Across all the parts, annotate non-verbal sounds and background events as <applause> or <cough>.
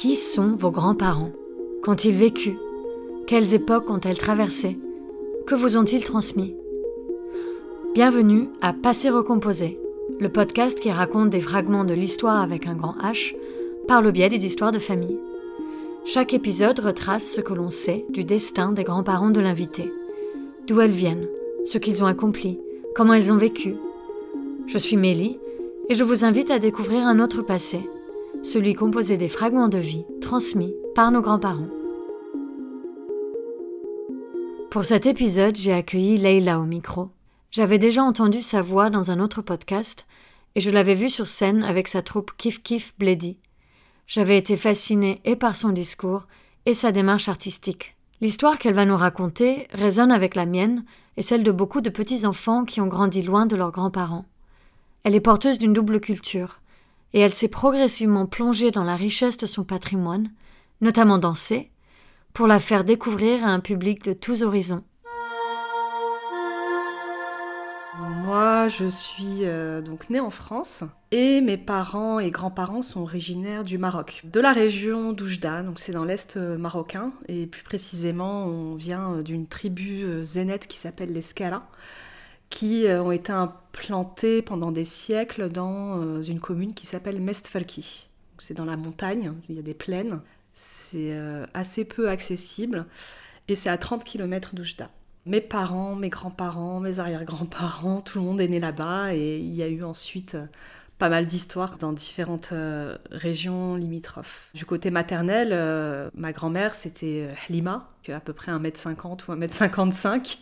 Qui sont vos grands-parents? Qu'ont-ils vécu? Quelles époques ont-elles traversées? Que vous ont-ils transmis? Bienvenue à Passé Recomposé, le podcast qui raconte des fragments de l'histoire avec un grand H par le biais des histoires de famille. Chaque épisode retrace ce que l'on sait du destin des grands-parents de l'invité, d'où elles viennent, ce qu'ils ont accompli, comment elles ont vécu. Je suis Mélie et je vous invite à découvrir un autre passé, celui composé des fragments de vie transmis par nos grands-parents. Pour cet épisode, j'ai accueilli Leila au micro. J'avais déjà entendu sa voix dans un autre podcast et je l'avais vue sur scène avec sa troupe Kif Kif Bledi. J'avais été fascinée et par son discours et sa démarche artistique. L'histoire qu'elle va nous raconter résonne avec la mienne et celle de beaucoup de petits enfants qui ont grandi loin de leurs grands-parents. Elle est porteuse d'une double culture, et elle s'est progressivement plongée dans la richesse de son patrimoine, notamment danser, pour la faire découvrir à un public de tous horizons. Moi, je suis euh, donc née en France et mes parents et grands-parents sont originaires du Maroc, de la région d'Oujda, donc c'est dans l'est euh, marocain et plus précisément, on vient euh, d'une tribu zénète qui s'appelle les Skara qui euh, ont été implantés pendant des siècles dans euh, une commune qui s'appelle Mestfalki. C'est dans la montagne, il y a des plaines, c'est euh, assez peu accessible et c'est à 30 km d'Oujda. Mes parents, mes grands-parents, mes arrière-grands-parents, tout le monde est né là-bas et il y a eu ensuite pas mal d'histoires dans différentes euh, régions limitrophes. Du côté maternel, euh, ma grand-mère, c'était euh, Halima, qui a à peu près 1m50 ou 1m55,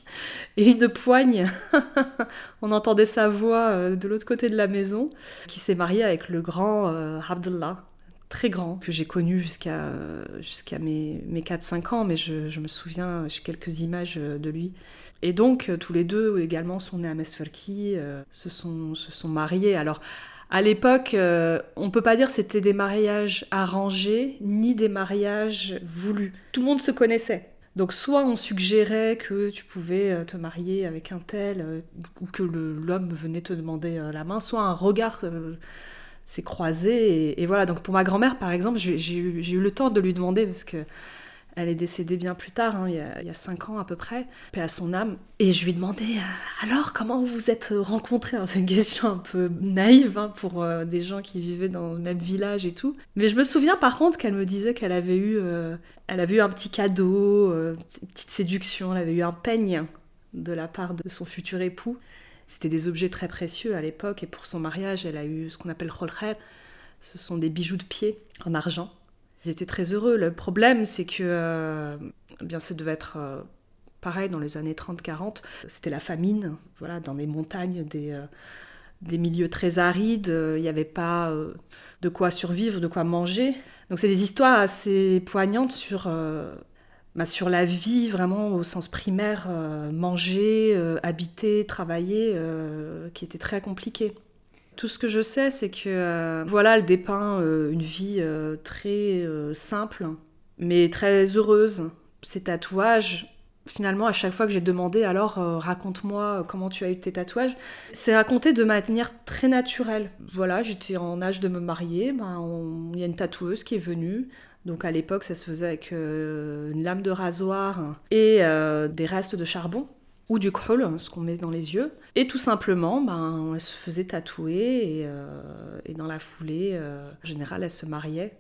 et une poigne. <laughs> On entendait sa voix de l'autre côté de la maison, qui s'est mariée avec le grand Abdullah, très grand, que j'ai connu jusqu'à jusqu'à mes, mes 4-5 ans, mais je, je, me souviens, j'ai quelques images de lui. Et donc, tous les deux également sont nés à Mesferki, se, sont, se sont mariés. Alors, à l'époque, euh, on peut pas dire c'était des mariages arrangés ni des mariages voulus. Tout le monde se connaissait. Donc soit on suggérait que tu pouvais euh, te marier avec un tel euh, ou que l'homme venait te demander la main, soit un regard s'est croisé et, et, voilà. Donc pour ma grand-mère par exemple, j'ai eu le temps de lui demander parce que elle est décédée bien plus tard, hein, il, y a, cinq ans à peu près, paix à son âme. Et je lui demandais euh, alors comment vous vous êtes rencontrés C'est une question un peu naïve hein, pour euh, des gens qui vivaient dans le même village et tout. Mais je me souviens par contre qu'elle me disait qu'elle avait eu, euh, elle avait eu un petit cadeau, une petite séduction, elle avait eu un peigne de la part de son futur époux. C'était des objets très précieux à l'époque et pour son mariage, elle a eu ce qu'on appelle kholkher. Ce sont des bijoux de pied en argent ils étaient très heureux. Le problème, c'est que, euh, bien, ça devait être euh, pareil dans les années 30-40. C'était la famine, voilà, dans les montagnes, des, euh, des milieux très arides. Il n'y avait pas de quoi survivre, de quoi manger. Donc, c'est des histoires assez poignantes sur. Bah, sur la vie vraiment au sens primaire, manger, habiter, travailler, qui était très compliqué. Tout ce que je sais, c'est que euh, voilà, elle dépeint euh, une vie euh, très simple, mais très heureuse. Ses tatouages, finalement, à chaque fois que j'ai demandé, alors raconte-moi comment tu as eu tes tatouages, c'est raconté de manière très naturelle. Voilà, j'étais en âge de me marier, ben, il y a une tatoueuse qui est venue. Donc à l'époque, ça se faisait avec une lame de rasoir et des restes de charbon ou du kohl, ce qu'on met dans les yeux. Et tout simplement, ben, elle se faisait tatouer et, euh, dans la foulée, euh, en général, elle se mariait.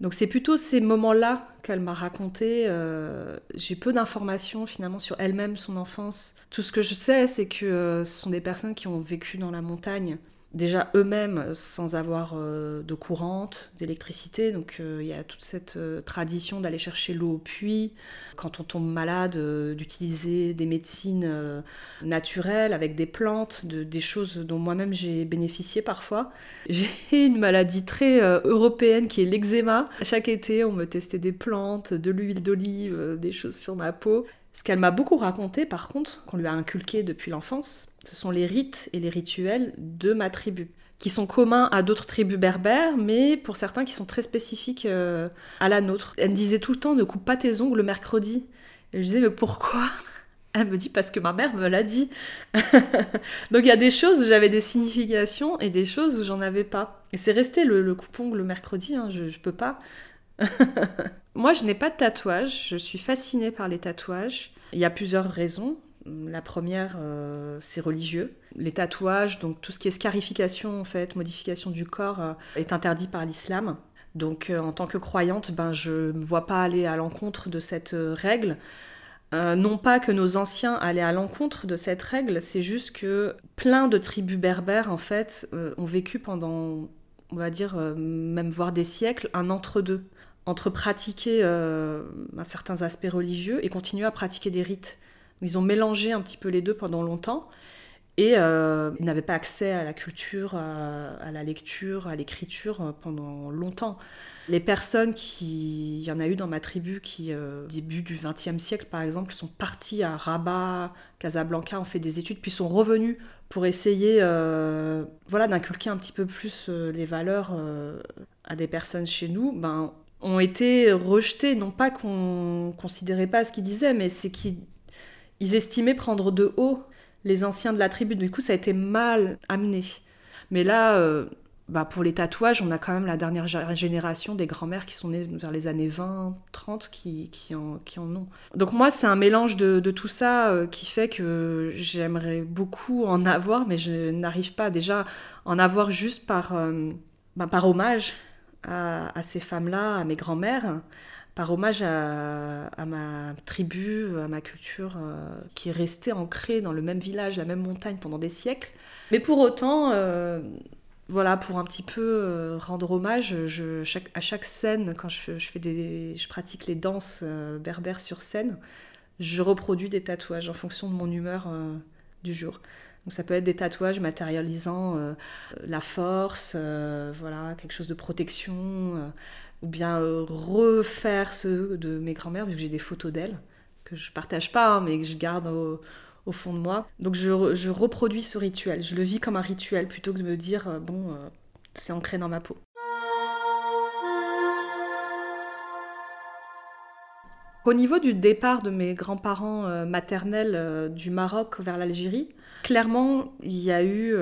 Donc c'est plutôt ces moments-là qu'elle m'a raconté. Euh, j'ai peu d'informations finalement sur elle-même, son enfance. Tout ce que je sais, c'est que ce sont des personnes qui ont vécu dans la montagne déjà eux-mêmes sans avoir euh, de courante, d'électricité. Donc euh, il y a toute cette euh, tradition d'aller chercher l'eau au puits, quand on tombe malade, d'utiliser des médecines naturelles avec des plantes, des choses dont moi-même j'ai bénéficié parfois. <laughs> J'ai une maladie très européenne qui est l'eczéma. Chaque été, on me testait des plantes, de l'huile d'olive, des choses sur ma peau. Ce qu'elle m'a beaucoup raconté, par contre, qu'on lui a inculqué depuis l'enfance, ce sont les rites et les rituels de ma tribu, qui sont communs à d'autres tribus berbères, mais pour certains qui sont très spécifiques euh, à la nôtre. Elle me disait tout le temps ne coupe pas tes ongles le mercredi. Et je disais mais pourquoi? <laughs> Elle me dit parce que ma mère me l'a dit. <laughs> Donc il y a des choses où j'avais des significations et des choses où j'en avais pas. Et c'est resté le, coupe-ongle le mercredi, hein, je, je peux pas. <laughs> Moi, je n'ai pas de tatouage. Je suis fascinée par les tatouages. Il y a plusieurs raisons. La première, euh, c'est religieux. Les tatouages, donc tout ce qui est scarification, en fait, modification du corps, euh, est interdit par l'islam. Donc, euh, en tant que croyante, ben, je ne vois pas aller à l'encontre de cette règle. non pas que nos anciens allaient à l'encontre de cette règle, c'est juste que plein de tribus berbères, en fait, ont vécu pendant, on va dire, même voire des siècles, un entre-deux entre pratiquer certains aspects religieux et continuer à pratiquer des rites. Ils ont mélangé un petit peu les deux pendant longtemps. Et euh, ils n'avaient pas accès à la culture, à, la lecture, à l'écriture euh, pendant longtemps. Les personnes qui. Il y en a eu dans ma tribu qui, euh, début du XXe siècle par exemple, sont partis à Rabat, Casablanca, ont fait des études, puis sont revenus pour essayer voilà, d'inculquer un petit peu plus les valeurs à des personnes chez nous. Ben, ont été rejetés, non pas qu'on considérait pas ce qu'ils disaient, mais c'est qu'ils ils estimaient prendre de haut les anciens de la tribu. Du coup, ça a été mal amené. Mais là, euh, bah pour les tatouages, on a quand même la dernière génération des grands-mères qui sont nées vers les années 20, 30 qui, qui, en, qui en ont. Donc moi, c'est un mélange de, tout ça euh, qui fait que j'aimerais beaucoup en avoir, mais je n'arrive pas déjà en avoir juste par, euh, bah, par hommage à, à ces femmes-là, à mes grands-mères par hommage à, ma tribu, à ma culture, euh, qui est restée ancrée dans le même village, la même montagne pendant des siècles. Mais pour autant, euh, voilà, pour un petit peu euh, rendre hommage, à chaque scène, quand je, fais des, je pratique les danses berbères sur scène, je reproduis des tatouages en fonction de mon humeur du jour. Donc ça peut être des tatouages matérialisant la force, voilà, quelque chose de protection ou bien euh, refaire ceux de mes grands-mères, vu que j'ai des photos d'elles, que je partage pas, hein, mais que je garde au, fond de moi. Donc je, reproduis ce rituel, je le vis comme un rituel plutôt que de me dire, euh, bon, euh, c'est ancré dans ma peau. Au niveau du départ de mes grands-parents maternels du Maroc vers l'Algérie, clairement, il y a eu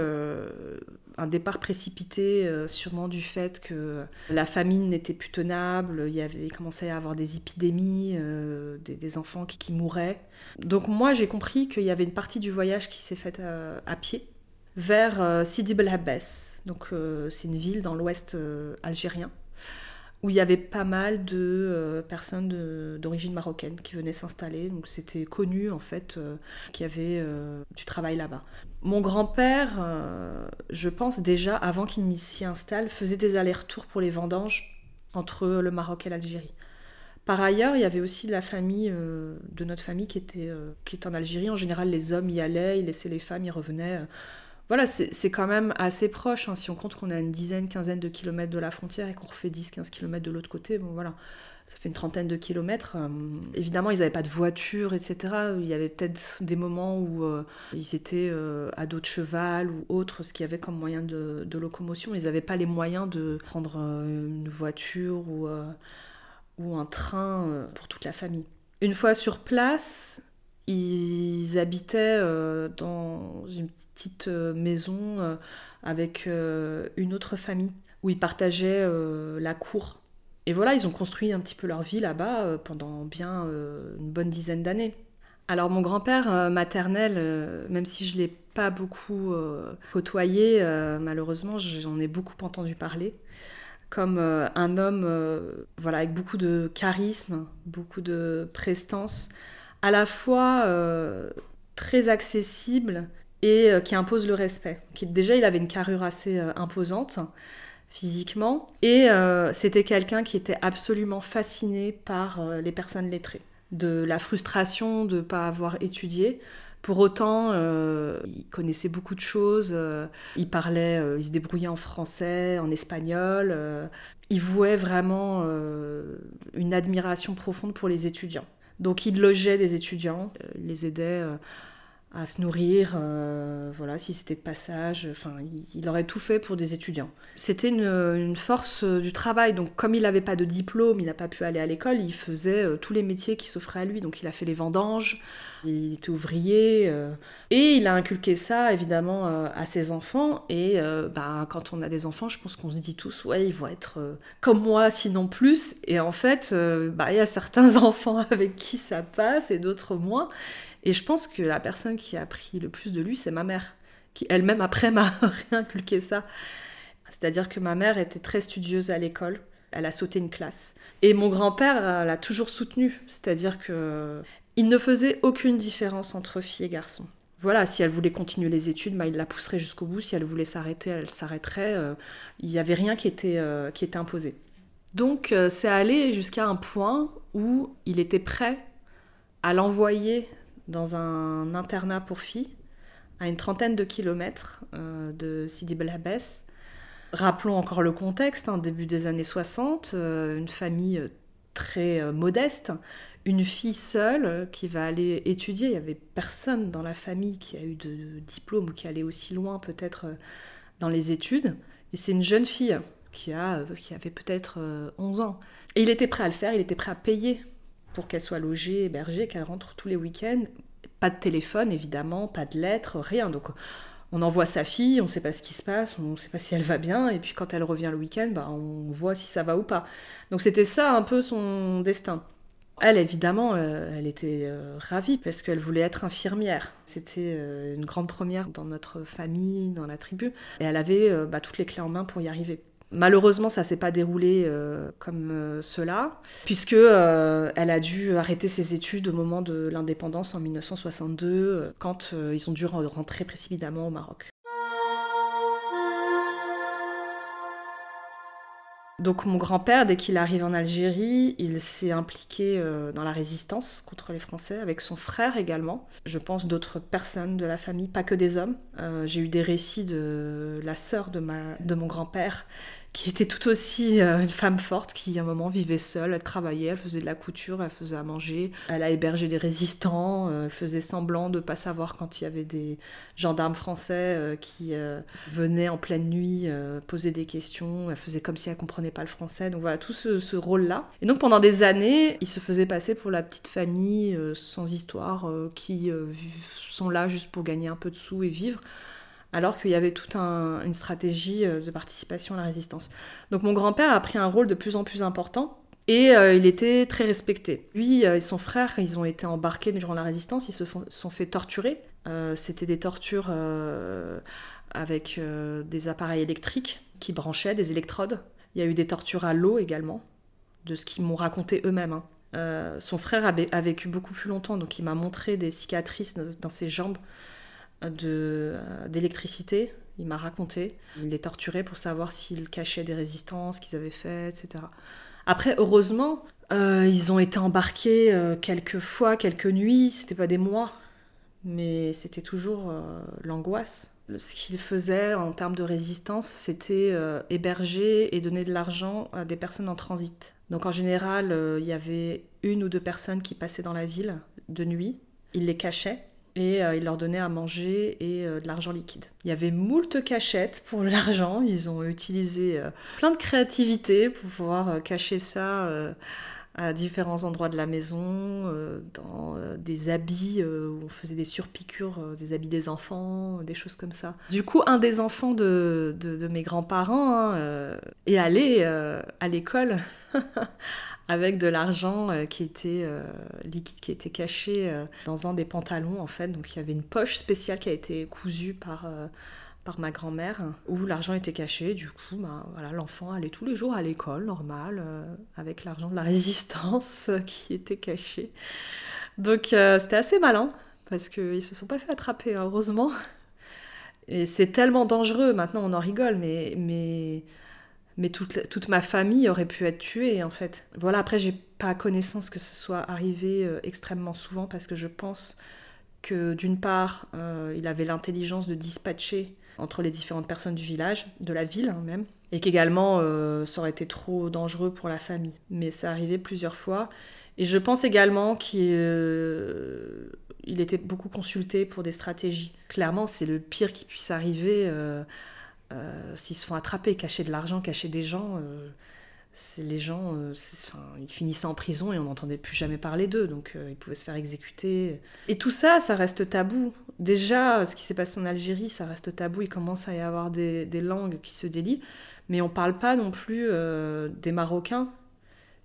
un départ précipité, euh, sûrement du fait que la famine n'était plus tenable, il y avait commencé à avoir des épidémies, euh, des, enfants qui, mouraient. Donc moi j'ai compris qu'il y avait une partie du voyage qui s'est faite euh, à, pied vers Sidi Bel Abbès. Donc c'est une ville dans l'ouest algérien où il y avait pas mal de personnes d'origine marocaine qui venaient s'installer. Donc c'était connu en fait qu'il y avait du travail là-bas. Mon grand-père, je pense déjà avant qu'il n'y s'y installe, faisait des allers-retours pour les vendanges entre le Maroc et l'Algérie. Par ailleurs, il y avait aussi de la famille, de notre famille qui était, était en Algérie. En général, les hommes y allaient, ils laissaient les femmes, ils revenaient voilà, c'est quand même assez proche. Hein, si on compte qu'on a une dizaine, quinzaine de kilomètres de la frontière et qu'on refait 10-15 kilomètres de l'autre côté, bon voilà, ça fait une trentaine de kilomètres. Euh, évidemment, ils n'avaient pas de voiture, etc. Il y avait peut-être des moments où euh, ils étaient euh, à dos de cheval ou autre, ce qu'il y avait comme moyen de, de locomotion. Ils n'avaient pas les moyens de prendre une voiture ou, ou un train pour toute la famille. Une fois sur place, ils habitaient dans une petite maison avec une autre famille où ils partageaient la cour. Et voilà, ils ont construit un petit peu leur vie là-bas pendant bien une bonne dizaine d'années. Alors mon grand-père maternel, même si je ne l'ai pas beaucoup côtoyé, malheureusement j'en ai beaucoup entendu parler, comme un homme voilà, avec beaucoup de charisme, beaucoup de prestance, à la fois euh, très accessible et euh, qui impose le respect. Déjà, il avait une carrure assez euh, imposante physiquement, et c'était quelqu'un qui était absolument fasciné par les personnes lettrées, de la frustration de ne pas avoir étudié. Pour autant, il connaissait beaucoup de choses, il parlait, il se débrouillait en français, en espagnol, il vouait vraiment une admiration profonde pour les étudiants. Donc il logeait des étudiants, il les aidait euh, à se nourrir, euh, voilà, si c'était de passage, enfin, il, aurait tout fait pour des étudiants. C'était une, force euh, du travail, donc comme il n'avait pas de diplôme, il n'a pas pu aller à l'école, il faisait euh, tous les métiers qui s'offraient à lui, donc il a fait les vendanges, il était ouvrier, et il a inculqué ça évidemment à ses enfants, et bah, quand on a des enfants, je pense qu'on se dit tous, ouais, ils vont être comme moi, sinon plus, et en fait, bah, il y a certains <laughs> enfants avec qui ça passe, et d'autres moins, et je pense que la personne qui a appris le plus de lui, c'est ma mère, qui elle-même après <laughs> m'a réinculqué ça. C'est-à-dire que ma mère était très studieuse à l'école. Elle a sauté une classe. Et mon grand-père l'a toujours soutenue. C'est-à-dire que il ne faisait aucune différence entre filles et garçons. Voilà, si elle voulait continuer les études, bah, il la pousserait jusqu'au bout. Si elle voulait s'arrêter, elle s'arrêterait. Euh, il n'y avait rien qui était, euh, qui était imposé. Donc euh, c'est allé jusqu'à un point où il était prêt à l'envoyer dans un internat pour filles, à une trentaine de kilomètres euh, de Sidi Bel Rappelons encore le contexte, hein, début des années 60, euh, une famille euh, très modeste, une fille seule qui va aller étudier. Il n'y avait personne dans la famille qui a eu de, diplôme ou qui allait aussi loin peut-être dans les études. Et c'est une jeune fille qui, a, qui avait peut-être 11 ans. Et il était prêt à le faire, il était prêt à payer pour qu'elle soit logée, hébergée, qu'elle rentre tous les week-ends. Pas de téléphone, évidemment, pas de lettres, rien. Donc on envoie sa fille, on ne sait pas ce qui se passe, on ne sait pas si elle va bien, et puis quand elle revient le week-end, bah, on voit si ça va ou pas. Donc c'était ça un peu son destin. Elle, évidemment, euh, elle était euh, ravie parce qu'elle voulait être infirmière. C'était euh, une grande première dans notre famille, dans la tribu. Et elle avait bah, toutes les clés en main pour y arriver. Malheureusement, ça s'est pas déroulé euh, comme euh, cela, puisque euh, elle a dû arrêter ses études au moment de l'indépendance en 1962, quand ils ont dû rentrer précipitamment au Maroc. Donc mon grand-père, dès qu'il arrive en Algérie, il s'est impliqué dans la résistance contre les Français, avec son frère également. Je pense d'autres personnes de la famille, pas que des hommes. J'ai eu des récits de la sœur de, de mon grand-père qui était tout aussi euh, une femme forte qui à un moment vivait seule, elle travaillait, elle faisait de la couture, elle faisait à manger, elle a hébergé des résistants, euh, elle faisait semblant de pas savoir quand il y avait des gendarmes français euh, qui venaient en pleine nuit poser des questions, elle faisait comme si elle comprenait pas le français, donc voilà tout ce, ce rôle-là. Et donc pendant des années, il se faisait passer pour la petite famille sans histoire qui sont là juste pour gagner un peu de sous et vivre alors qu'il y avait toute une stratégie euh, de participation à la résistance. Donc mon grand-père a pris un rôle de plus en plus important et euh, il était très respecté. Lui euh, et son frère, ils ont été embarqués durant la résistance, ils se sont fait torturer. C'était des tortures avec des appareils électriques qui branchaient, des électrodes. Il y a eu des tortures à l'eau également, de ce qu'ils m'ont raconté eux-mêmes. Hein. son frère a, vécu beaucoup plus longtemps, donc il m'a montré des cicatrices dans ses jambes d'électricité. Il m'a raconté. Il les torturait pour savoir s'ils cachaient des résistances qu'ils avaient faites, etc. Après, heureusement, euh, ils ont été embarqués euh, quelques fois, quelques nuits. C'était pas des mois, mais c'était toujours l'angoisse. Ce qu'ils faisaient en termes de résistance, c'était héberger et donner de l'argent à des personnes en transit. Donc en général, il y avait une ou deux personnes qui passaient dans la ville de nuit. Ils les cachaient et euh, il leur donnait à manger et euh, de l'argent liquide. Il y avait moult cachettes pour <laughs> l'argent, ils ont utilisé euh, plein de créativité pour pouvoir cacher ça à différents endroits de la maison, dans des habits où on faisait des surpiqûres, des habits des enfants, des choses comme ça. Du coup, un des enfants de, de, mes grands-parents hein, est allé à l'école <laughs> avec de l'argent euh, qui était euh, liquide, qui était caché euh, dans un des pantalons en fait. Donc il y avait une poche spéciale qui a été cousue par, par ma grand-mère où l'argent était caché. Du coup, bah, voilà, l'enfant allait tous les jours à l'école, normal, avec l'argent de la <laughs> résistance qui était caché. Donc c'était assez malin parce qu'ils se sont pas fait attraper, hein, heureusement. Et c'est tellement dangereux, maintenant on en rigole, mais, mais mais toute, toute, ma famille aurait pu être tuée en fait. Voilà, après j'ai pas connaissance que ce soit arrivé euh, extrêmement souvent parce que je pense que d'une part, euh, il avait l'intelligence de dispatcher entre les différentes personnes du village, de la ville hein, même, et qu'également euh, ça aurait été trop dangereux pour la famille. Mais ça arrivait plusieurs fois. Et je pense également qu'il il était beaucoup consulté pour des stratégies. Clairement, c'est le pire qui puisse arriver s'ils se font attraper, cacher de l'argent, cacher des gens les gens, euh, ils finissaient en prison et on n'entendait plus jamais parler d'eux, donc euh, ils pouvaient se faire exécuter. Et tout ça, ça reste tabou. Déjà, ce qui s'est passé en Algérie, ça reste tabou. Il commence à y avoir des, langues qui se délient, mais on ne parle pas non plus euh, des Marocains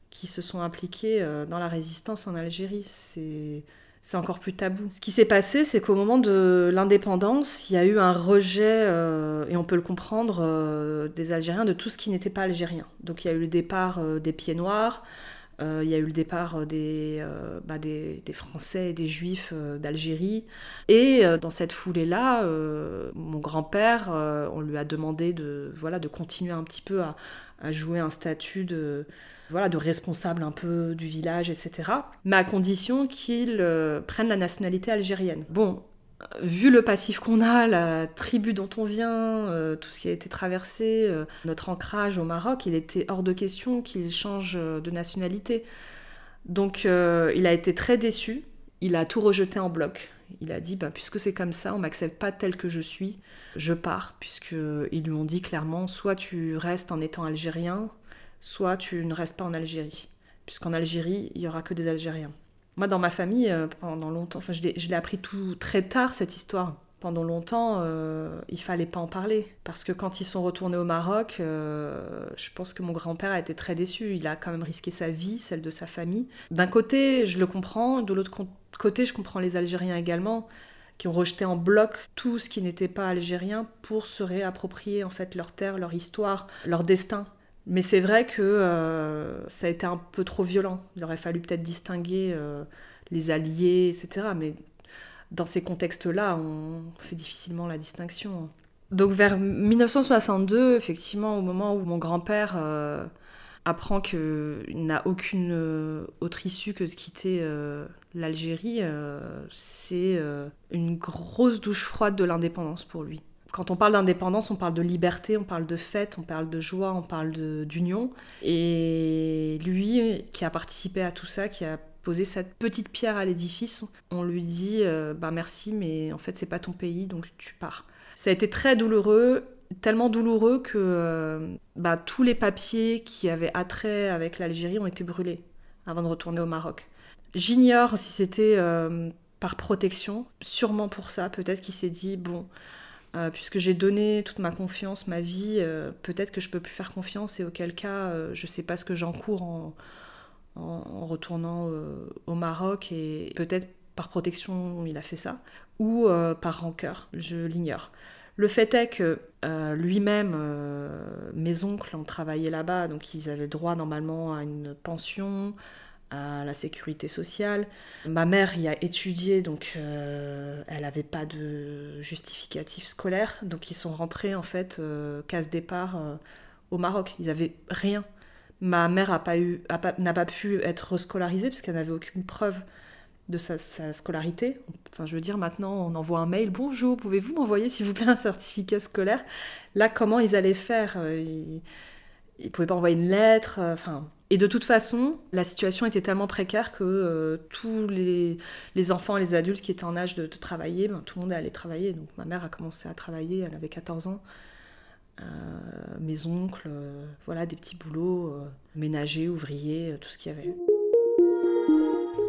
qui se sont impliqués dans la résistance en Algérie. C'est c'est encore plus tabou. Ce qui s'est passé, c'est qu'au moment de l'indépendance, il y a eu un rejet, euh, et on peut le comprendre, euh, des Algériens de tout ce qui n'était pas algérien. Donc il y a eu le départ euh, des pieds noirs, il y a eu le départ des, bah, des, Français et des Juifs d'Algérie. Et dans cette foulée-là, mon grand-père, on lui a demandé de, voilà, de continuer un petit peu à jouer un statut de voilà, de responsable un peu du village, etc. Mais à condition qu'ils euh, prennent la nationalité algérienne. Bon, vu le passif qu'on a, la tribu dont on vient, euh, tout ce qui a été traversé, euh, notre ancrage au Maroc, il était hors de question qu'il change de nationalité. Donc il a été très déçu, il a tout rejeté en bloc. Il a dit, bah, puisque c'est comme ça, on m'accepte pas tel que je suis, je pars, puisqu'ils lui ont dit clairement, soit tu restes en étant algérien, soit tu ne restes pas en Algérie, puisqu'en Algérie, il y aura que des Algériens. Moi, dans ma famille, euh, pendant longtemps, enfin, je l'ai appris tout très tard, cette histoire. Pendant longtemps, euh, il fallait pas en parler. Parce que quand ils sont retournés au Maroc, euh, je pense que mon grand-père a été très déçu. Il a quand même risqué sa vie, celle de sa famille. D'un côté, je le comprends. De l'autre côté, je comprends les Algériens également qui ont rejeté en bloc tout ce qui n'était pas algérien pour se réapproprier en fait leur terre, leur histoire, leur destin. Mais c'est vrai que euh, ça a été un peu trop violent. Il aurait fallu peut-être distinguer euh, les alliés, etc. Mais dans ces contextes-là, on fait difficilement la distinction. Donc vers 1962, effectivement, au moment où mon grand-père euh, apprend qu'il n'a aucune autre issue que de quitter l'Algérie, c'est une grosse douche froide de l'indépendance pour lui quand on parle d'indépendance, on parle de liberté, on parle de fête, on parle de joie, on parle d'union. Et lui, qui a participé à tout ça, qui a posé cette petite pierre à l'édifice, on lui dit euh, bah merci, mais en fait c'est pas ton pays, donc tu pars. Ça a été très douloureux, tellement douloureux que euh, bah, tous les papiers qui avaient attrait avec l'Algérie ont été brûlés avant de retourner au Maroc. J'ignore si c'était euh, par protection, sûrement pour ça, peut-être qu'il s'est dit bon euh, puisque j'ai donné toute ma confiance, ma vie, euh, peut-être que je peux plus faire confiance et auquel cas euh, je sais pas ce que j'encours en, en, retournant au Maroc et peut-être par protection il a fait ça ou par rancœur, je l'ignore. Le fait est que lui-même, mes oncles ont travaillé là-bas, donc ils avaient droit normalement à une pension, à la sécurité sociale. Ma mère y a étudié, donc euh, elle n'avait pas de justificatif scolaire, donc ils sont rentrés en fait euh, casse départ euh, au Maroc. Ils n'avaient rien. Ma mère n'a pas, n'a pas pu être scolarisée parce qu'elle n'avait aucune preuve de sa, scolarité. Enfin, je veux dire, maintenant, on envoie un mail. Bonjour, pouvez-vous m'envoyer, s'il vous plaît, un certificat scolaire? Là, comment ils allaient faire? Ils ne pouvaient pas envoyer une lettre. Enfin, et de toute façon, la situation était tellement précaire que euh, tous les, enfants et les adultes qui étaient en âge de, travailler, ben, tout le monde allait travailler. Donc ma mère a commencé à travailler, elle avait 14 ans. Euh, mes oncles, euh, voilà, des petits boulots, ménagers, ouvriers, tout ce qu'il y avait.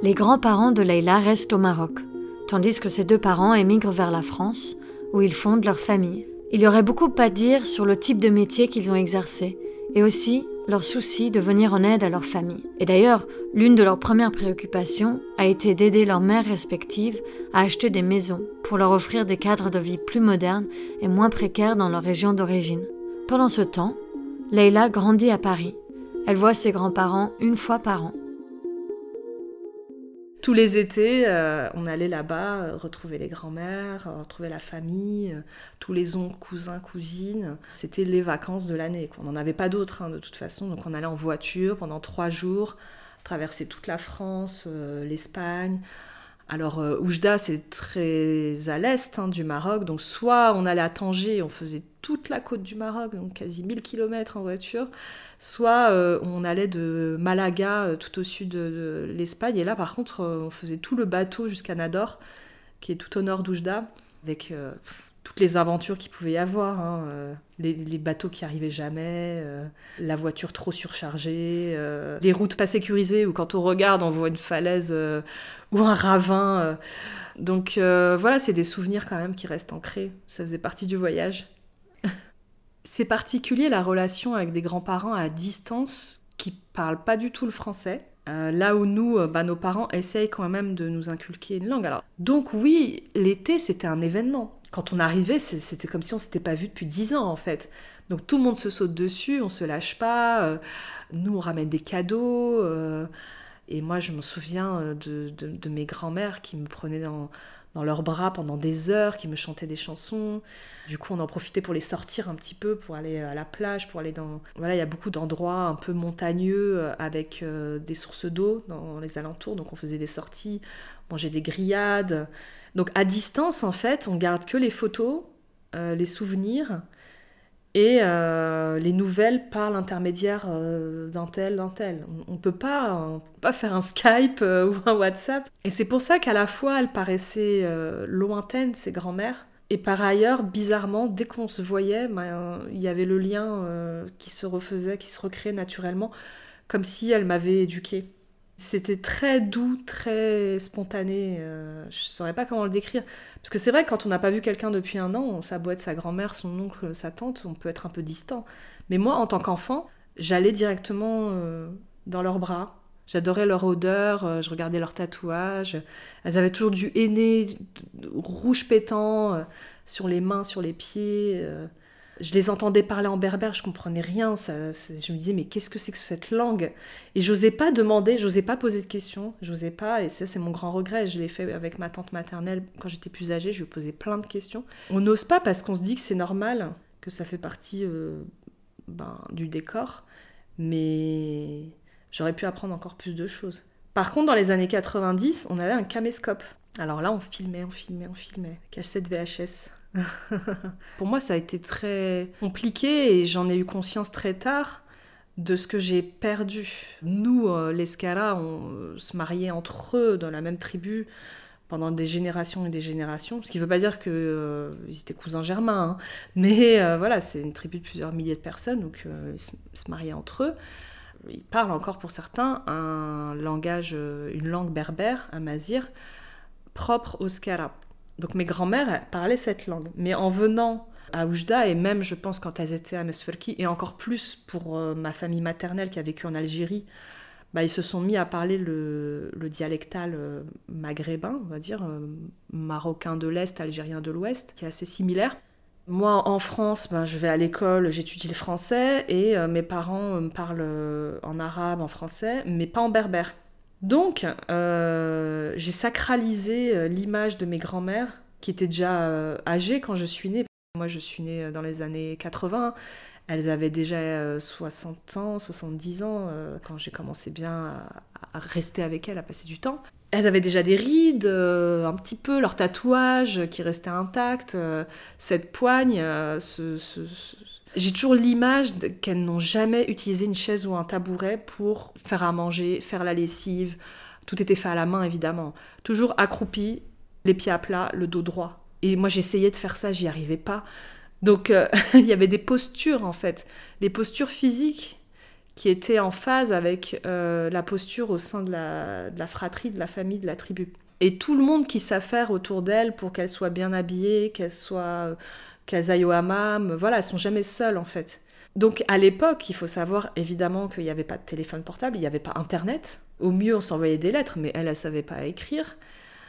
Les grands-parents de Leïla restent au Maroc, tandis que ses deux parents émigrent vers la France, où ils fondent leur famille. Il y aurait beaucoup à dire sur le type de métier qu'ils ont exercé, et aussi leur souci de venir en aide à leur famille. Et d'ailleurs, l'une de leurs premières préoccupations a été d'aider leurs mères respectives à acheter des maisons pour leur offrir des cadres de vie plus modernes et moins précaires dans leur région d'origine. Pendant ce temps, Leila grandit à Paris. Elle voit ses grands-parents une fois par an tous les étés, euh, on allait là-bas euh, retrouver les grands-mères, euh, retrouver la famille, tous les oncles, cousins, cousines. C'était les vacances de l'année. On n'en avait pas d'autres hein, de toute façon. Donc on allait en voiture pendant trois jours, traverser toute la France, l'Espagne, Alors, euh, Oujda, c'est très à l'est hein, du Maroc. Donc, soit on allait à Tanger, on faisait toute la côte du Maroc, donc quasi 1000 km en voiture. Soit euh, on allait de Malaga, euh, tout au sud de, l'Espagne. Et là, par contre, on faisait tout le bateau jusqu'à Nador, qui est tout au nord d'Oujda, avec toutes les aventures qu'il pouvait y avoir. Hein, euh, les, bateaux qui arrivaient jamais, euh, la voiture trop surchargée, euh, les routes pas sécurisées où quand on regarde on voit une falaise ou un ravin. Donc voilà, c'est des souvenirs quand même qui restent ancrés. Ça faisait partie du voyage. <laughs> c'est particulier la relation avec des grands-parents à distance qui parlent pas du tout le français. là où nous, bah, nos parents essayent quand même de nous inculquer une langue. Alors, donc oui, l'été, c'était un événement quand on arrivait, c'était comme si on s'était pas vu depuis dix ans en fait. Donc tout le monde se saute dessus, on se lâche pas. Euh, nous, on ramène des cadeaux. Euh, et moi, je me souviens euh, de, mes grands-mères qui me prenaient dans, leurs bras pendant des heures, qui me chantaient des chansons. Du coup, on en profitait pour les sortir un petit peu, pour aller à la plage, pour aller dans... Voilà, il y a beaucoup d'endroits un peu montagneux avec des sources d'eau dans les alentours. Donc on faisait des sorties, mangeait des grillades. Donc à distance, en fait, on garde que les photos, euh, les souvenirs et euh, les nouvelles par l'intermédiaire euh, d'un tel, d'un tel. On ne peut pas, faire un Skype <laughs> ou un WhatsApp. Et c'est pour ça qu'à la fois, elles paraissaient lointaines, ces grands-mères. Et par ailleurs, bizarrement, dès qu'on se voyait, ben, il y avait le lien qui se refaisait, qui se recréait naturellement, comme si elles m'avaient éduquée. C'était très doux, très spontané. Euh, je ne saurais pas comment le décrire. Parce que c'est vrai, quand on n'a pas vu quelqu'un depuis un an, sa boîte, sa grand-mère, son oncle, sa tante, on peut être un peu distant. Mais moi, en tant qu'enfant, j'allais directement euh, dans leurs bras. J'adorais leur odeur, euh, je regardais leurs tatouages. Elles avaient toujours du henné rouge pétant sur les mains, sur les pieds je les entendais parler en berbère, je comprenais rien. Ça, je me disais, mais qu'est-ce que c'est que cette langue? Et j'osais pas demander, j'osais pas poser de questions, j'osais pas, et ça, c'est mon grand regret. Je l'ai fait avec ma tante maternelle quand j'étais plus âgée, je lui posais plein de questions. On n'ose pas parce qu'on se dit que c'est normal, que ça fait partie euh, ben, du décor, mais j'aurais pu apprendre encore plus de choses. Par contre, dans les années 90, on avait un caméscope. Alors là, on filmait, on filmait, on filmait. Cassette VHS. <laughs> Pour moi, ça a été très compliqué et j'en ai eu conscience très tard de ce que j'ai perdu. Nous, euh, les Scala, on se mariait entre eux dans la même tribu pendant des générations et des générations, ce qui ne veut pas dire qu'ils euh, étaient cousins germains, hein. mais euh, voilà, c'est une tribu de plusieurs milliers de personnes, donc ils se, mariaient entre eux. Ils parlent encore pour certains un langage, une langue berbère, un mazir, propre aux Scala. Donc mes grands-mères parlaient cette langue. Mais en venant à Oujda, et même je pense quand elles étaient à Mesferki, et encore plus pour euh, ma famille maternelle qui a vécu en Algérie, bah, ils se sont mis à parler le, dialectal euh, maghrébin, on va dire, euh, marocain de l'Est, algérien de l'Ouest, qui est assez similaire. Moi, en France, ben, je vais à l'école, j'étudie le français, et mes parents me parlent en arabe, en français, mais pas en berbère. Donc, euh, j'ai sacralisé euh, l'image de mes grands-mères, qui étaient déjà euh, âgées quand je suis née. Moi, je suis née dans les années 80. Elles avaient déjà 60 ans, 70 ans, quand j'ai commencé bien à, rester avec elles, à passer du temps. Elles avaient déjà des rides, un petit peu, leurs tatouages qui restaient intacts, cette poigne, ce, j'ai toujours l'image qu'elles n'ont jamais utilisé une chaise ou un tabouret pour faire à manger, faire la lessive. Tout était fait à la main, évidemment. Toujours accroupies, les pieds à plat, le dos droit. Et moi, j'essayais de faire ça, j'y arrivais pas. Donc, euh, <laughs> il y avait des postures, en fait. Les postures physiques qui étaient en phase avec euh, la posture au sein de la, de la fratrie, de la famille, de la tribu. Et tout le monde qui s'affaire autour d'elle pour qu'elle soit bien habillée, qu'elle soit qu'elles aillent au hammam, voilà, elles sont jamais seules en fait. Donc à l'époque, il faut savoir évidemment qu'il n'y avait pas de téléphone portable, il n'y avait pas Internet. Au mieux, on s'envoyait des lettres, mais elle, elle savait pas écrire.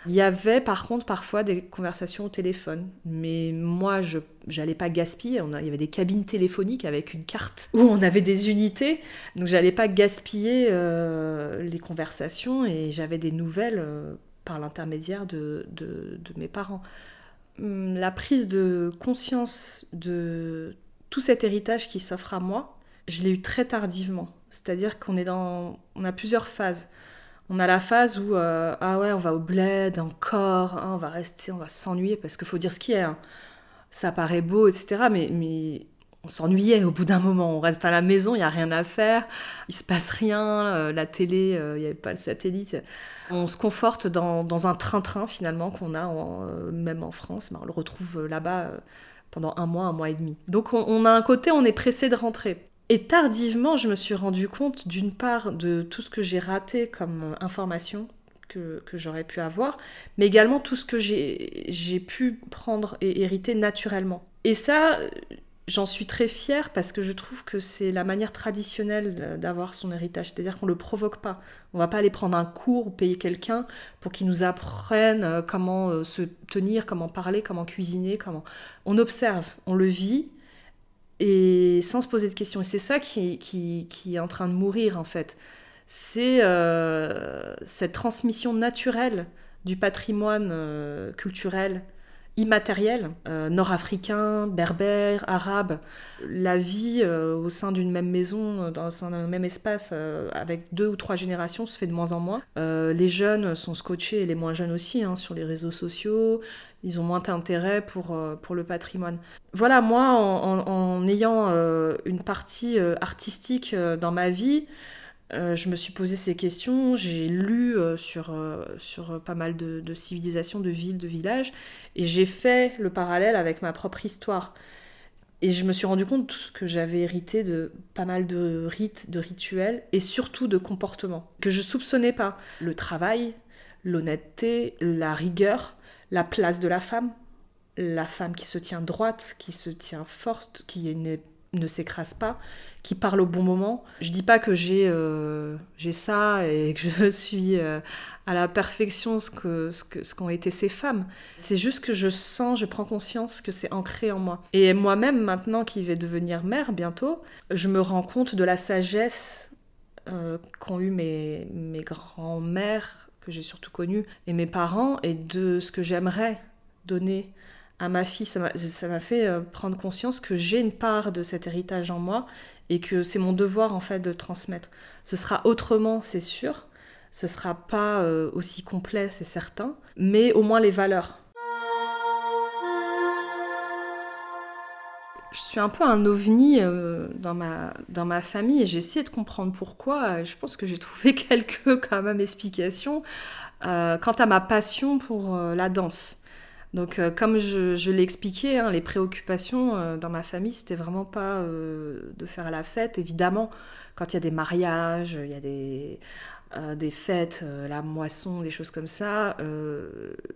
Il y avait par contre parfois des conversations au téléphone, mais moi je n'allais pas gaspiller. On il y avait des cabines téléphoniques avec une carte où on avait des unités, donc j'allais pas gaspiller euh, les conversations et j'avais des nouvelles euh, par l'intermédiaire de, mes parents. Hum, la prise de conscience de tout cet héritage qui s'offre à moi, je l'ai eu très tardivement. C'est-à-dire qu'on est dans, on a plusieurs phases. On a la phase où, euh, ah ouais, on va au bled encore, hein, on va rester, on va s'ennuyer, parce qu'il faut dire ce qui est. Hein. Ça paraît beau, etc. Mais, mais on s'ennuyait au bout d'un moment. On reste à la maison, il n'y a rien à faire, il se passe rien, euh, la télé, euh, il n'y avait pas le satellite. On se conforte dans, un train-train finalement qu'on a euh, même en France. on le retrouve là-bas pendant un mois, un mois et demi. Donc on, a un côté, on est pressé de rentrer. Et tardivement, je me suis rendu compte d'une part de tout ce que j'ai raté comme information que, que j'aurais pu avoir, mais également tout ce que j'ai pu prendre et hériter naturellement. Et ça, J'en suis très fière parce que je trouve que c'est la manière traditionnelle d'avoir son héritage, c'est-à-dire qu'on ne le provoque pas. On va pas aller prendre un cours ou payer quelqu'un pour qu'il nous apprenne euh, comment euh, se tenir, comment parler, comment cuisiner, comment... On observe, on le vit et sans se poser de questions. Et c'est ça qui, qui, est en train de mourir en fait. C'est euh, cette transmission naturelle du patrimoine culturel immatériel, euh, nord-africain, berbère, arabe. La vie euh, au sein d'une même maison, euh, dans un même espace, avec deux ou trois générations, se fait de moins en moins. les jeunes sont scotchés, et les moins jeunes aussi, hein, sur les réseaux sociaux. Ils ont moins d'intérêt pour, pour le patrimoine. Voilà, moi, en ayant une partie artistique dans ma vie, euh, je me suis posé ces questions, j'ai lu euh, sur, euh, sur pas mal de, civilisations, de villes, de villages, et j'ai fait le parallèle avec ma propre histoire. Et je me suis rendu compte que j'avais hérité de pas mal de rites, de rituels, et surtout de comportements que je soupçonnais pas. Le travail, l'honnêteté, la rigueur, la place de la femme, la femme qui se tient droite, qui se tient forte, qui ne s'écrase pas, qui parle au bon moment. Je dis pas que j'ai euh, j'ai ça et <laughs> que je suis euh, à la perfection ce que ce qu'ont été ces femmes. C'est juste que je sens, je prends conscience que c'est ancré en moi. Et moi-même maintenant qui vais devenir mère bientôt, je me rends compte de la sagesse euh, qu'ont eu mes mes grands-mères que j'ai surtout connues et mes parents et de ce que j'aimerais donner à ma fille, ça m'a fait prendre conscience que j'ai une part de cet héritage en moi et que c'est mon devoir en fait de transmettre. Ce sera autrement, c'est sûr. Ce sera pas euh, aussi complet, c'est certain, mais au moins les valeurs. Je suis un peu un ovni euh, dans, ma, dans ma famille et j'ai essayé de comprendre pourquoi. Je pense que j'ai <laughs> trouvé quelques quand même explications euh, quant à ma passion pour la danse. Donc, euh, comme je, l'ai expliqué, hein, les préoccupations euh, dans ma famille, c'était vraiment pas euh, de faire la fête. Évidemment, quand il y a des mariages, il y a des, fêtes, la moisson, des choses comme ça,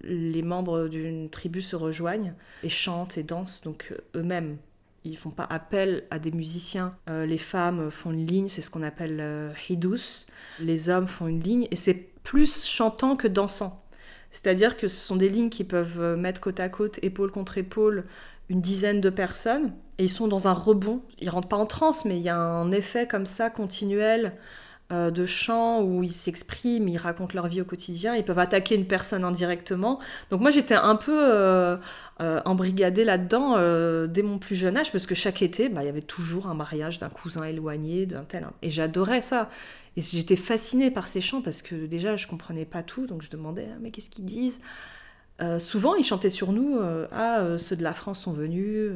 les membres d'une tribu se rejoignent et chantent et dansent, donc eux-mêmes. Ils font pas appel à des musiciens. les femmes font une ligne, c'est ce qu'on appelle hidous. Les hommes font une ligne et c'est plus chantant que dansant. C'est-à-dire que ce sont des lignes qui peuvent euh, mettre côte à côte, épaule contre épaule, une dizaine de personnes, et ils sont dans un rebond. Ils rentrent pas en transe, mais il y a un effet comme ça continuel euh, de chant où ils s'expriment, ils racontent leur vie au quotidien, ils peuvent attaquer une personne indirectement. Donc moi j'étais un peu euh, embrigadée là-dedans dès mon plus jeune âge, parce que chaque été, bah, il y avait toujours un mariage d'un cousin éloigné, d'un tel. Et j'adorais ça. Et j'étais fascinée par ces chants parce que déjà je comprenais pas tout, donc je demandais mais qu'est-ce qu'ils disent? Euh, souvent, ils chantaient sur nous euh, Ah, euh, ceux de la France sont venus,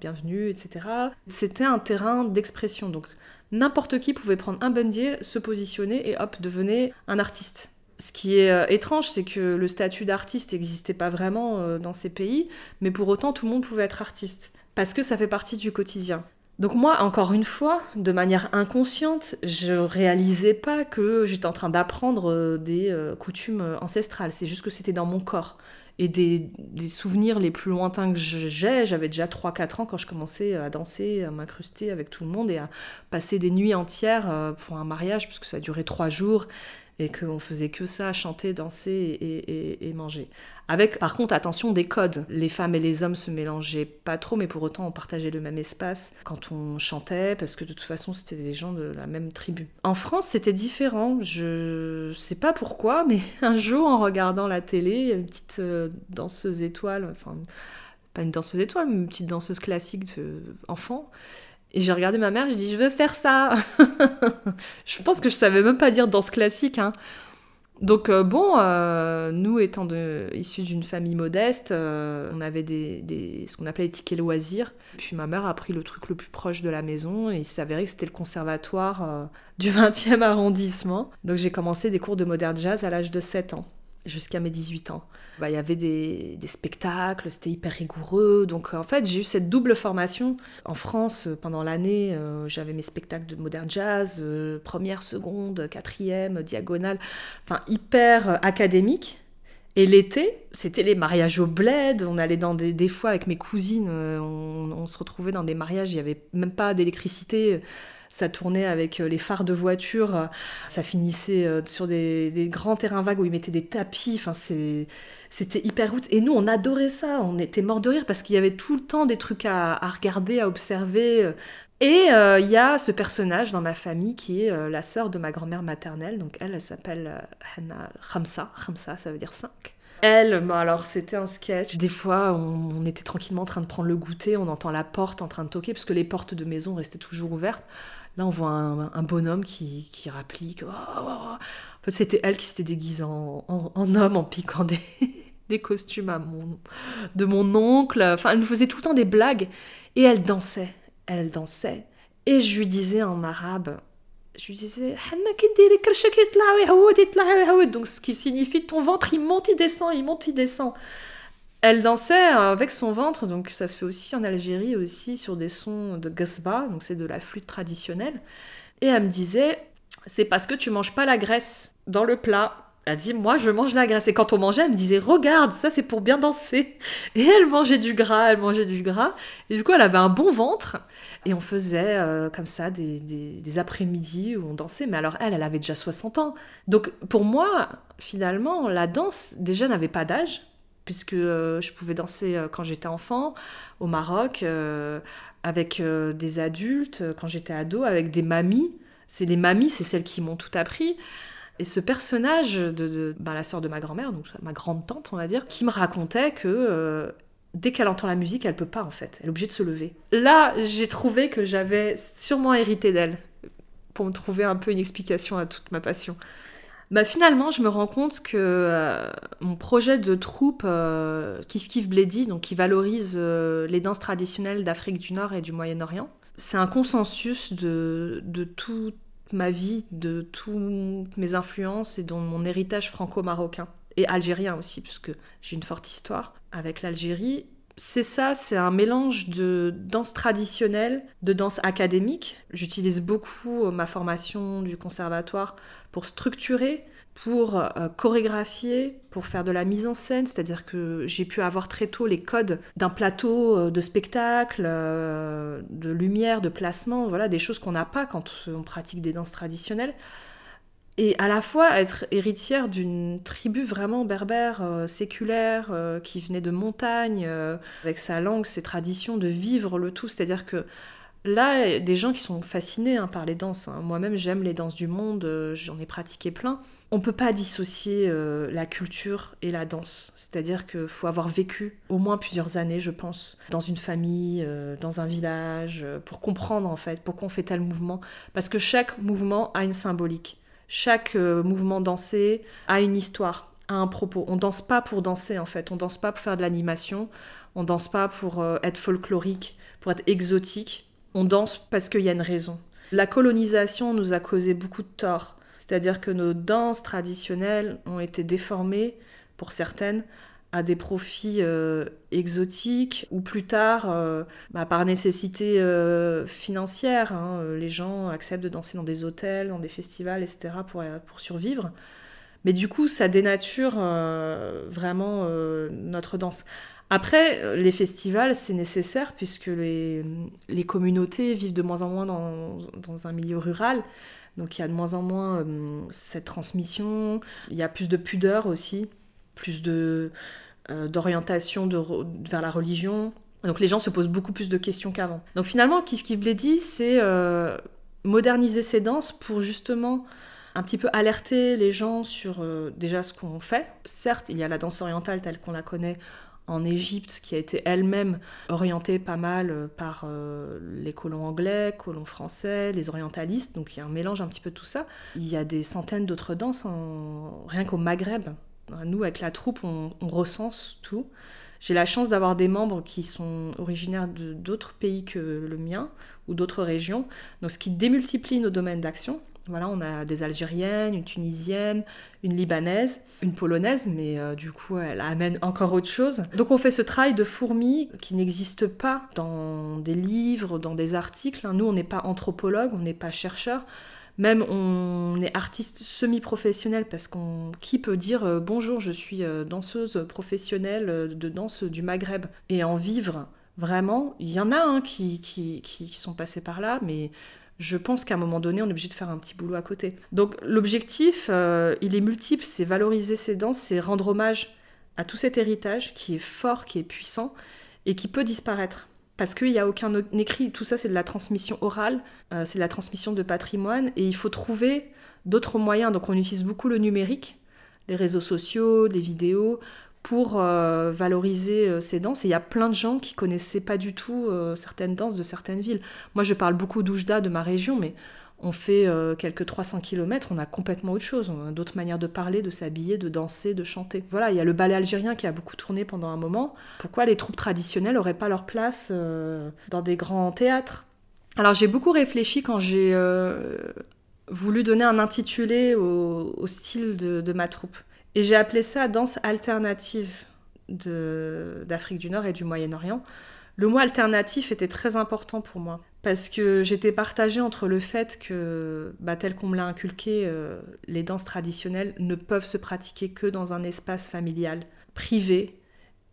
bienvenue, etc. C'était un terrain d'expression. Donc, n'importe qui pouvait prendre un bandier, se positionner et hop, devenait un artiste. Ce qui est étrange, c'est que le statut d'artiste n'existait pas vraiment dans ces pays, mais pour autant, tout le monde pouvait être artiste. Parce que ça fait partie du quotidien. Donc moi, encore une fois, de manière inconsciente, je réalisais pas que j'étais en train d'apprendre euh, des euh, coutumes euh, ancestrales. C'est juste que c'était dans mon corps. Et des, souvenirs les plus lointains que j'ai, j'avais déjà 3-4 ans quand je commençais à danser, à m'incruster avec tout le monde et à passer des nuits entières pour un mariage, puisque ça durait 3 jours et qu'on faisait que ça, chanter, danser et, manger. Avec par contre attention des codes. Les femmes et les hommes se mélangeaient pas trop, mais pour autant on partageait le même espace quand on chantait, parce que de toute façon c'était des gens de la même tribu. En France c'était différent, je sais pas pourquoi, mais <laughs> un jour en regardant la télé, une petite euh, danseuse étoile, enfin pas une danseuse étoile, mais une petite danseuse classique de enfant, et j'ai regardé ma mère, j'ai dit je veux faire ça. <laughs> je pense que je savais même pas dire danse classique. Hein. Donc euh, bon, euh, nous étant issus d'une famille modeste, euh, on avait des, ce qu'on appelait les tickets loisirs. Puis ma mère a pris le truc le plus proche de la maison et il s'avérait que c'était le conservatoire du 20e <laughs> arrondissement. Donc j'ai commencé des cours de modern jazz à l'âge de 7 ans jusqu'à mes 18 ans. Bah, il y avait des, spectacles, c'était hyper rigoureux. Donc en fait, j'ai eu cette double formation. En France, euh, pendant l'année, euh, j'avais mes spectacles de modern jazz, euh, première, seconde, quatrième, diagonale, enfin hyper académique. Et l'été, c'était les mariages au bled. On allait dans des, des fois avec mes cousines, on, on, se retrouvait dans des mariages, il n'y avait même pas d'électricité ça tournait avec euh, les phares de voiture, euh, ça finissait euh, sur des, grands terrains vagues où ils mettaient des tapis, enfin c'était hyper route. Et nous, on adorait ça, on était morts de rire parce qu'il y avait tout le temps des trucs à, regarder, à observer. Et il y a ce personnage dans ma famille qui est la sœur de ma grand-mère maternelle, donc elle, elle s'appelle Hannah Ramsa, Ramsa ça veut dire 5. Elle, bah alors c'était un sketch. Des fois, on, était tranquillement en train de prendre le goûter, on entend la porte en train de toquer, parce que les portes de maison restaient toujours ouvertes. Là, on voit un, bonhomme qui, qui rapplique. Oh, oh, oh. En fait, c'était elle qui s'était déguisée en, homme en piquant des, <laughs> des costumes à mon, de mon oncle. Enfin, elle me faisait tout le temps des blagues. Et elle dansait. Elle dansait. Et je lui disais en arabe, je lui disais donc ce qui signifie ton ventre il monte il descend il monte il descend elle dansait avec son ventre, donc ça se fait aussi en Algérie, aussi sur des sons de gasba, donc c'est de la flûte traditionnelle. Et elle me disait, c'est parce que tu manges pas la graisse dans le plat. Elle dit, moi je mange la graisse. Et quand on mangeait, elle me disait, regarde, ça c'est pour bien danser. Et elle mangeait du gras, elle mangeait du gras. Et du coup, elle avait un bon ventre. Et on faisait euh, comme ça des, après-midi où on dansait. Mais alors elle, elle avait déjà 60 ans. Donc pour moi, finalement, la danse déjà n'avait pas d'âge puisque euh, je pouvais danser euh, quand j'étais enfant au Maroc, avec des adultes, quand j'étais ado, avec des mamies. C'est les mamies, c'est celles qui m'ont tout appris. Et ce personnage de, ben, la sœur de ma grand-mère, donc ma grande tante, on va dire, qui me racontait que dès qu'elle entend la musique, elle peut pas en fait, elle est obligée de se lever. Là, j'ai trouvé que j'avais sûrement hérité d'elle pour me trouver un peu une explication à toute ma passion. Bah, finalement, je me rends compte que euh, mon projet de troupe euh, Kif Kif Bledi, donc qui valorise euh, les danses traditionnelles d'Afrique du Nord et du Moyen-Orient, c'est un consensus de, de toute ma vie, de toutes mes influences et de mon héritage franco-marocain et algérien aussi, puisque j'ai une forte histoire avec l'Algérie c'est ça, c'est un mélange de danse traditionnelle, de danse académique. J'utilise beaucoup euh, ma formation du conservatoire pour structurer, pour euh, chorégraphier, pour faire de la mise en scène, c'est-à-dire que j'ai pu avoir très tôt les codes d'un plateau euh, de spectacle, de lumière, de placement, voilà, des choses qu'on n'a pas quand on pratique des danses traditionnelles et à la fois être héritière d'une tribu vraiment berbère, euh, séculaire, euh, qui venait de montagne, euh, avec sa langue, ses traditions, de vivre le tout. C'est-à-dire que là, des gens qui sont fascinés hein, par les danses. Hein. Moi-même, j'aime les danses du monde, j'en ai pratiqué plein. On peut pas dissocier la culture et la danse. C'est-à-dire qu'il faut avoir vécu au moins plusieurs années, je pense, dans une famille, dans un village, pour comprendre en fait pourquoi on fait tel mouvement. Parce que chaque mouvement a une symbolique. Chaque euh, mouvement dansé a une histoire, a un propos. On danse pas pour danser en fait, on danse pas pour faire de l'animation, on danse pas pour euh, être folklorique, pour être exotique. On danse parce qu'il y a une raison. La colonisation nous a causé beaucoup de tort. C'est-à-dire que nos danses traditionnelles ont été déformées, pour certaines, à des profits euh, exotiques ou plus tard, euh, bah, par nécessité euh, financière, hein, les gens acceptent de danser dans des hôtels, dans des festivals, etc. pour, pour survivre. Mais du coup, ça dénature vraiment notre danse. Après, les festivals, c'est nécessaire puisque les, les, communautés vivent de moins en moins dans, dans un milieu rural. Donc il y a de moins en moins cette transmission, il y a plus de pudeur aussi, plus de, euh, d'orientation vers la religion. Donc les gens se posent beaucoup plus de questions qu'avant. Donc finalement, Kif Kif dit, c'est euh, moderniser ces danses pour justement un petit peu alerter les gens sur euh, déjà ce qu'on fait. Certes, il y a la danse orientale telle qu'on la connaît en Égypte, qui a été elle-même orientée pas mal par les colons anglais, colons français, les orientalistes, donc il y a un mélange un petit peu de tout ça. Il y a des centaines d'autres danses, rien qu'au Maghreb. Nous, avec la troupe, on, recense tout. J'ai la chance d'avoir des membres qui sont originaires d'autres pays que le mien ou d'autres régions, donc ce qui démultiplie nos domaines d'action. Voilà, on a des Algériennes, une Tunisienne, une Libanaise, une Polonaise, mais euh, du coup, elle amène encore autre chose. Donc on fait ce travail de fourmi qui n'existe pas dans des livres, dans des articles. Nous, on n'est pas anthropologue, on n'est pas chercheur. Même on est artiste semi-professionnel parce qu'on qui peut dire euh, bonjour, je suis euh, danseuse professionnelle de danse du Maghreb et en vivre vraiment. Il y en a un qui, qui, qui sont passés par là, mais je pense qu'à un moment donné, on est obligé de faire un petit boulot à côté. Donc l'objectif, euh, il est multiple, c'est valoriser ces danses, c'est rendre hommage à tout cet héritage qui est fort, qui est puissant et qui peut disparaître. Parce qu'il n'y a aucun écrit, tout ça c'est de la transmission orale, euh, c'est la transmission de patrimoine, et il faut trouver d'autres moyens. Donc on utilise beaucoup le numérique, les réseaux sociaux, les vidéos, pour euh, valoriser euh, ces danses. Et il y a plein de gens qui connaissaient pas du tout certaines danses de certaines villes. Moi, je parle beaucoup d'Oujda, de ma région, mais on fait quelques 300 km, on a complètement autre chose. On a d'autres manières de parler, de s'habiller, de danser, de chanter. Voilà, il y a le ballet algérien qui a beaucoup tourné pendant un moment. Pourquoi les troupes traditionnelles n'auraient pas leur place dans des grands théâtres? Alors j'ai beaucoup réfléchi quand j'ai voulu donner un intitulé au, style de ma troupe. Et j'ai appelé ça danse alternative d'Afrique du Nord et du Moyen-Orient. Le mot alternatif était très important pour moi parce que j'étais partagée entre le fait que, bah, tel qu'on me l'a inculqué, euh, les danses traditionnelles ne peuvent se pratiquer que dans un espace familial, privé,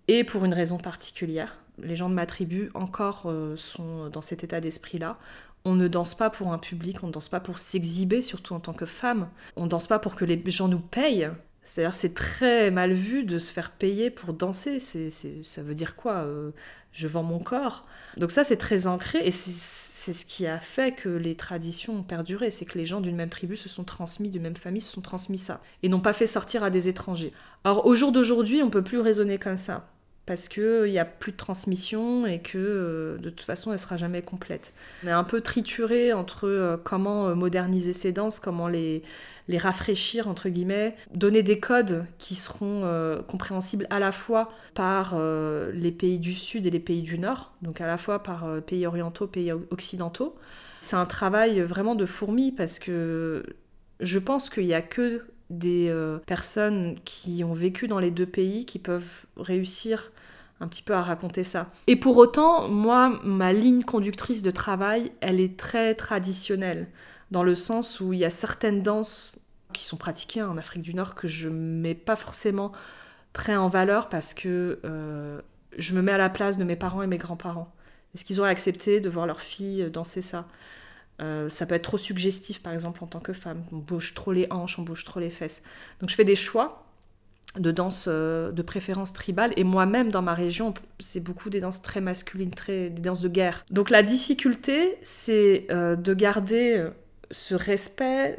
et pour une raison particulière. Les gens de ma tribu encore euh, sont dans cet état d'esprit-là. On ne danse pas pour un public, on ne danse pas pour s'exhiber, surtout en tant que femme. On ne danse pas pour que les gens nous payent. C'est-à-dire c'est très mal vu de se faire payer pour danser. Ça veut dire quoi euh, Je vends mon corps. Donc ça c'est très ancré et c'est, ce qui a fait que les traditions ont perduré. C'est que les gens d'une même tribu se sont transmis, d'une même famille se sont transmis ça. Et n'ont pas fait sortir à des étrangers. Alors au jour d'aujourd'hui on peut plus raisonner comme ça parce qu'il n'y a plus de transmission et que euh, de toute façon elle sera jamais complète. On est un peu trituré entre euh, comment euh, moderniser ces danses, comment les, les rafraîchir entre guillemets, donner des codes qui seront compréhensibles à la fois par les pays du sud et les pays du nord, donc à la fois par pays orientaux, pays occidentaux. C'est un travail vraiment de fourmi parce que je pense qu'il n'y a que des euh, personnes qui ont vécu dans les deux pays qui peuvent réussir un petit peu à raconter ça. Et pour autant, moi, ma ligne conductrice de travail, elle est très traditionnelle, dans le sens où il y a certaines danses qui sont pratiquées en Afrique du Nord que je mets pas forcément très en valeur parce que euh, je me mets à la place de mes parents et mes grands-parents. Est-ce qu'ils auraient accepté de voir leur fille danser ça? Euh, ça peut être trop suggestif, par exemple, en tant que femme. On bouge trop les hanches, on bouge trop les fesses. Donc je fais des choix de danse euh, de préférence tribale. Et moi-même, dans ma région, c'est beaucoup des danses très masculines, des danses de guerre. Donc la difficulté, c'est euh, de garder ce respect,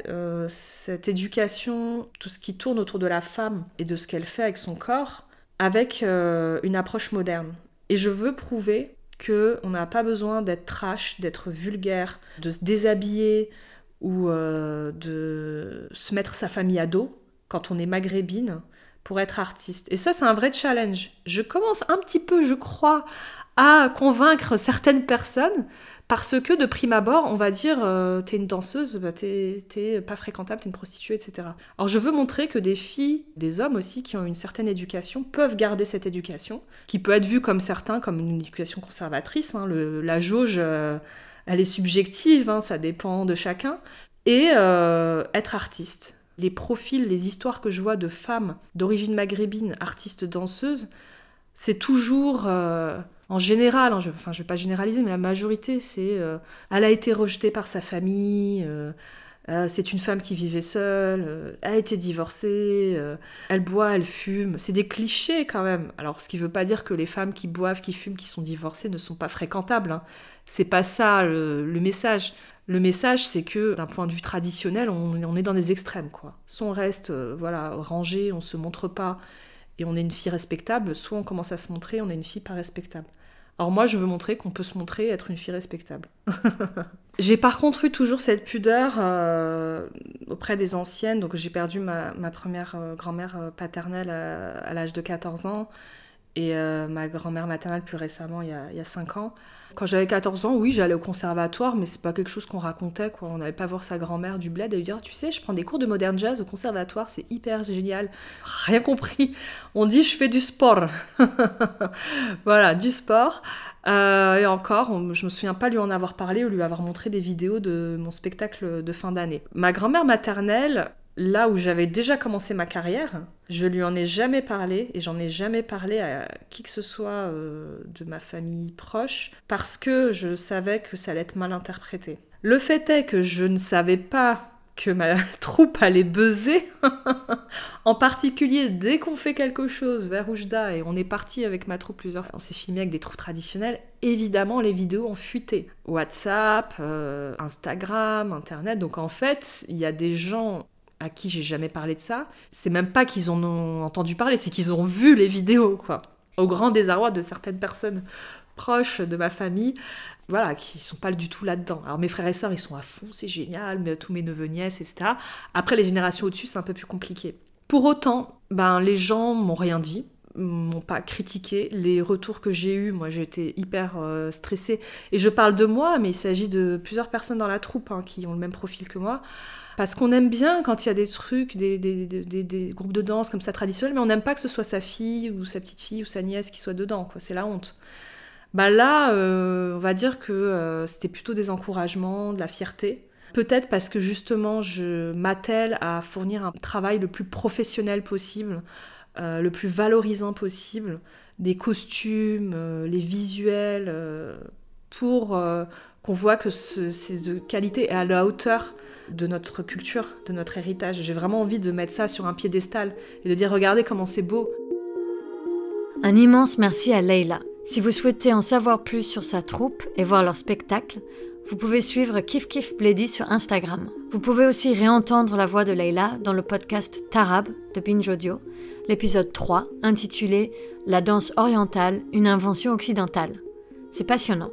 cette éducation, tout ce qui tourne autour de la femme et de ce qu'elle fait avec son corps, avec une approche moderne. Et je veux prouver que on n'a pas besoin d'être trash, d'être vulgaire, de se déshabiller ou euh, de se mettre sa famille à dos quand on est maghrébine pour être artiste. Et ça, c'est un vrai challenge. Je commence un petit peu, je crois, à convaincre certaines personnes parce que de prime abord, on va dire, euh, t'es une danseuse, bah, t'es pas fréquentable, t'es une prostituée, etc. Alors je veux montrer que des filles, des hommes aussi, qui ont une certaine éducation, peuvent garder cette éducation, qui peut être vue comme certains, comme une éducation conservatrice. Hein. la jauge, euh, elle est subjective, hein, ça dépend de chacun. Et euh, être artiste. Les profils, les histoires que je vois de femmes d'origine maghrébine, artistes danseuses, c'est toujours en général, hein, je, enfin je vais pas généraliser, mais la majorité, c'est euh, elle a été rejetée par sa famille, euh, euh, c'est une femme qui vivait seule, elle a été divorcée, elle boit, elle fume. C'est des clichés quand même. Alors, ce qui veut pas dire que les femmes qui boivent, qui fument, qui sont divorcées ne sont pas fréquentables. Hein. C'est pas ça le, message. Le message, c'est que d'un point de vue traditionnel, on, on, est dans des extrêmes, quoi. Soit on reste, voilà, rangé, on se montre pas et on est une fille respectable, soit on commence à se montrer, on est une fille pas respectable. Alors moi, je veux montrer qu'on peut se montrer être une fille respectable. <laughs> j'ai par contre eu toujours cette pudeur euh, auprès des anciennes. Donc j'ai perdu ma, première euh, grand-mère euh, paternelle à, l'âge de 14 ans et ma grand-mère maternelle plus récemment, il y a, il y a 5 ans. Quand j'avais 14 ans, oui, j'allais au conservatoire, mais c'est pas quelque chose qu'on racontait, quoi. On n'allait pas voir sa grand-mère du bled et lui dire, tu sais, je prends des cours de modern jazz au conservatoire, c'est hyper génial. Rien compris. On dit, je fais du sport. <laughs> voilà, du sport. Euh, et encore, je me souviens pas lui en avoir parlé ou lui avoir montré des vidéos de mon spectacle de fin d'année. Ma grand-mère maternelle, là où j'avais déjà commencé ma carrière, je lui en ai jamais parlé et j'en ai jamais parlé à qui que ce soit euh, de ma famille proche parce que je savais que ça allait être mal interprété. Le fait est que je ne savais pas que ma <laughs> troupe allait buzzer. <laughs> en particulier, dès qu'on fait quelque chose vers Oujda et on est parti avec ma troupe plusieurs fois, on s'est filmé avec des troupes traditionnelles, évidemment les vidéos ont fuité. WhatsApp, euh, Instagram, Internet. Donc en fait, il y a des gens à qui j'ai jamais parlé de ça, c'est même pas qu'ils en ont entendu parler, c'est qu'ils ont vu les vidéos, quoi. Au grand désarroi de certaines personnes proches de ma famille, voilà, qui sont pas du tout là-dedans. Alors mes frères et sœurs, ils sont à fond, c'est génial, mais tous mes neveux, nièces, etc. Après, les générations au-dessus, c'est un peu plus compliqué. Pour autant, ben, les gens m'ont rien dit, m'ont pas critiqué. Les retours que j'ai eus, moi j'ai été hyper euh, stressée. Et je parle de moi, mais il s'agit de plusieurs personnes dans la troupe hein, qui ont le même profil que moi. Parce qu'on aime bien quand il y a des trucs, des, groupes de danse comme ça traditionnels, mais on n'aime pas que ce soit sa fille ou sa petite fille ou sa nièce qui soit dedans, quoi. C'est la honte. Bah là, euh, on va dire que euh, c'était plutôt des encouragements, de la fierté. Peut-être parce que justement, je m'attelle à fournir un travail le plus professionnel possible, euh, le plus valorisant possible, des costumes, les visuels, pour qu'on voit que c'est de qualité et à la hauteur de notre culture, de notre héritage. J'ai vraiment envie de mettre ça sur un piédestal et de dire regardez comment c'est beau. Un immense merci à Leila. Si vous souhaitez en savoir plus sur sa troupe et voir leur spectacle, vous pouvez suivre Kif Kif Bledy sur Instagram. Vous pouvez aussi réentendre la voix de Leila dans le podcast Tarab de Binge Audio, l'épisode 3 intitulé La danse orientale, une invention occidentale. C'est passionnant.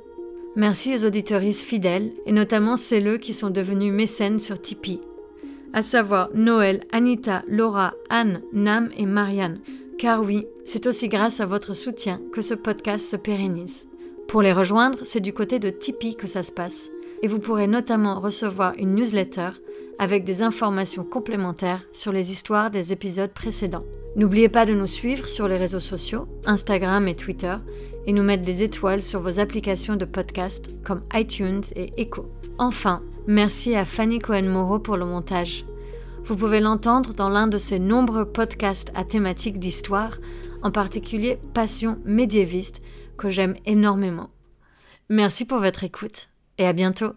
Merci aux auditoristes fidèles, et notamment celles qui sont devenus mécènes sur Tipeee, à savoir Noël, Anita, Laura, Anne, Nam et Marianne. Car oui, c'est aussi grâce à votre soutien que ce podcast se pérennise. Pour les rejoindre, c'est du côté de Tipeee que ça se passe, et vous pourrez notamment recevoir une newsletter avec des informations complémentaires sur les histoires des épisodes précédents. N'oubliez pas de nous suivre sur les réseaux sociaux, Instagram et Twitter, et nous mettre des étoiles sur vos applications de podcast comme iTunes et Echo. Enfin, merci à Fanny Cohen-Moreau pour le montage. Vous pouvez l'entendre dans l'un de ses nombreux podcasts à thématique d'histoire, en particulier Passion médiéviste, que j'aime énormément. Merci pour votre écoute et à bientôt.